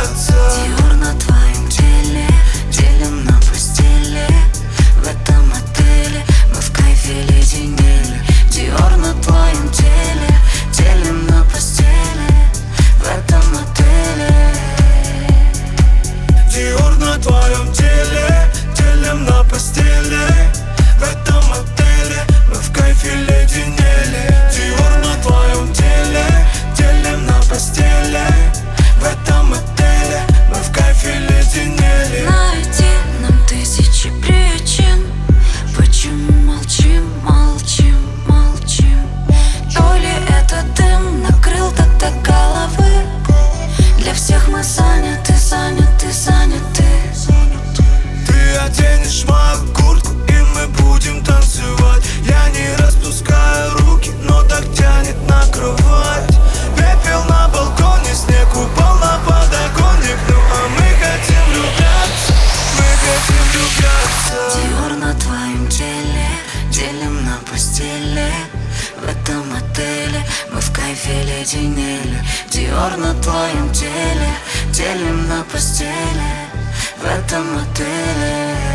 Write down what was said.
up заледенели Диор на твоем теле, делим на постели В этом отеле.